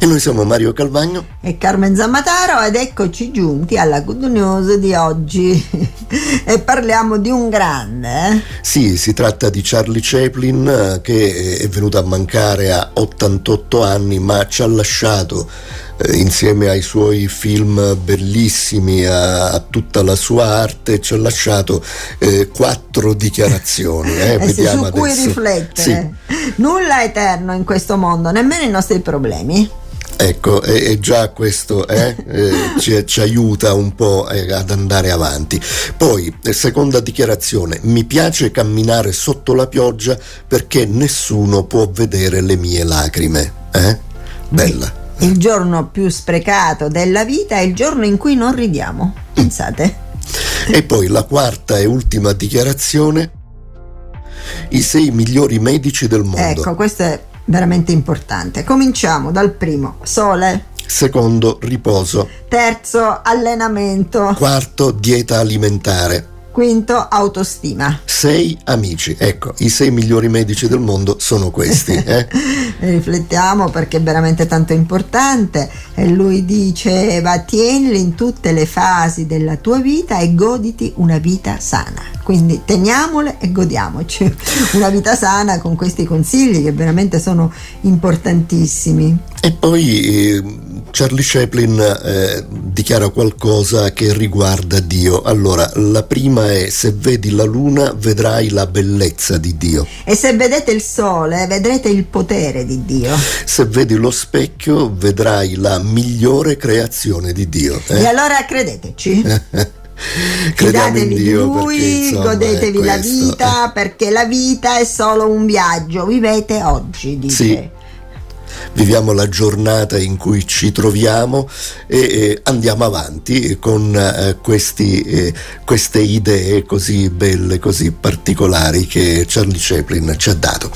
E noi siamo Mario Calvagno e Carmen Zammataro ed eccoci giunti alla Good News di oggi e parliamo di un grande. Eh? Sì, si tratta di Charlie Chaplin eh, che è venuto a mancare a 88 anni ma ci ha lasciato eh, insieme ai suoi film bellissimi, a, a, tutta la sua arte, ci ha lasciato eh, quattro dichiarazioni. Eh, su cui riflettere. Sì. Nulla è eterno in questo mondo, nemmeno i nostri problemi. Ecco, e, e già questo eh, eh, ci, ci, aiuta un po' eh, ad andare avanti. Poi, seconda dichiarazione, mi piace camminare sotto la pioggia perché nessuno può vedere le mie lacrime. Eh? Bella. Il giorno più sprecato della vita è il giorno in cui non ridiamo. Pensate. E poi la quarta e ultima dichiarazione, i sei migliori medici del mondo. Ecco, questo è veramente importante. Cominciamo dal primo, sole. Secondo, riposo. Terzo, allenamento. Quarto, dieta alimentare. Quinto, autostima. Sei amici, ecco, i sei migliori medici del mondo sono questi. Eh? Riflettiamo perché è veramente tanto importante. E lui diceva: Tienili in tutte le fasi della tua vita e goditi una vita sana. Quindi teniamole e godiamoci una vita sana con questi consigli che veramente sono importantissimi. E poi eh, Charlie Chaplin eh, dichiara qualcosa che riguarda Dio. Allora, la prima è se vedi la luna vedrai la bellezza di Dio. E se vedete il sole vedrete il potere di Dio. Se vedi lo specchio vedrai la migliore creazione di Dio. Eh? E allora credeteci. Fidatevi di lui, perché, insomma, godetevi la vita perché la vita è solo un viaggio. Vivete oggi, dice. Sì viviamo la giornata in cui ci troviamo e, e andiamo avanti con eh, questi, eh, queste idee così belle, così particolari che Charlie Chaplin ci ha dato.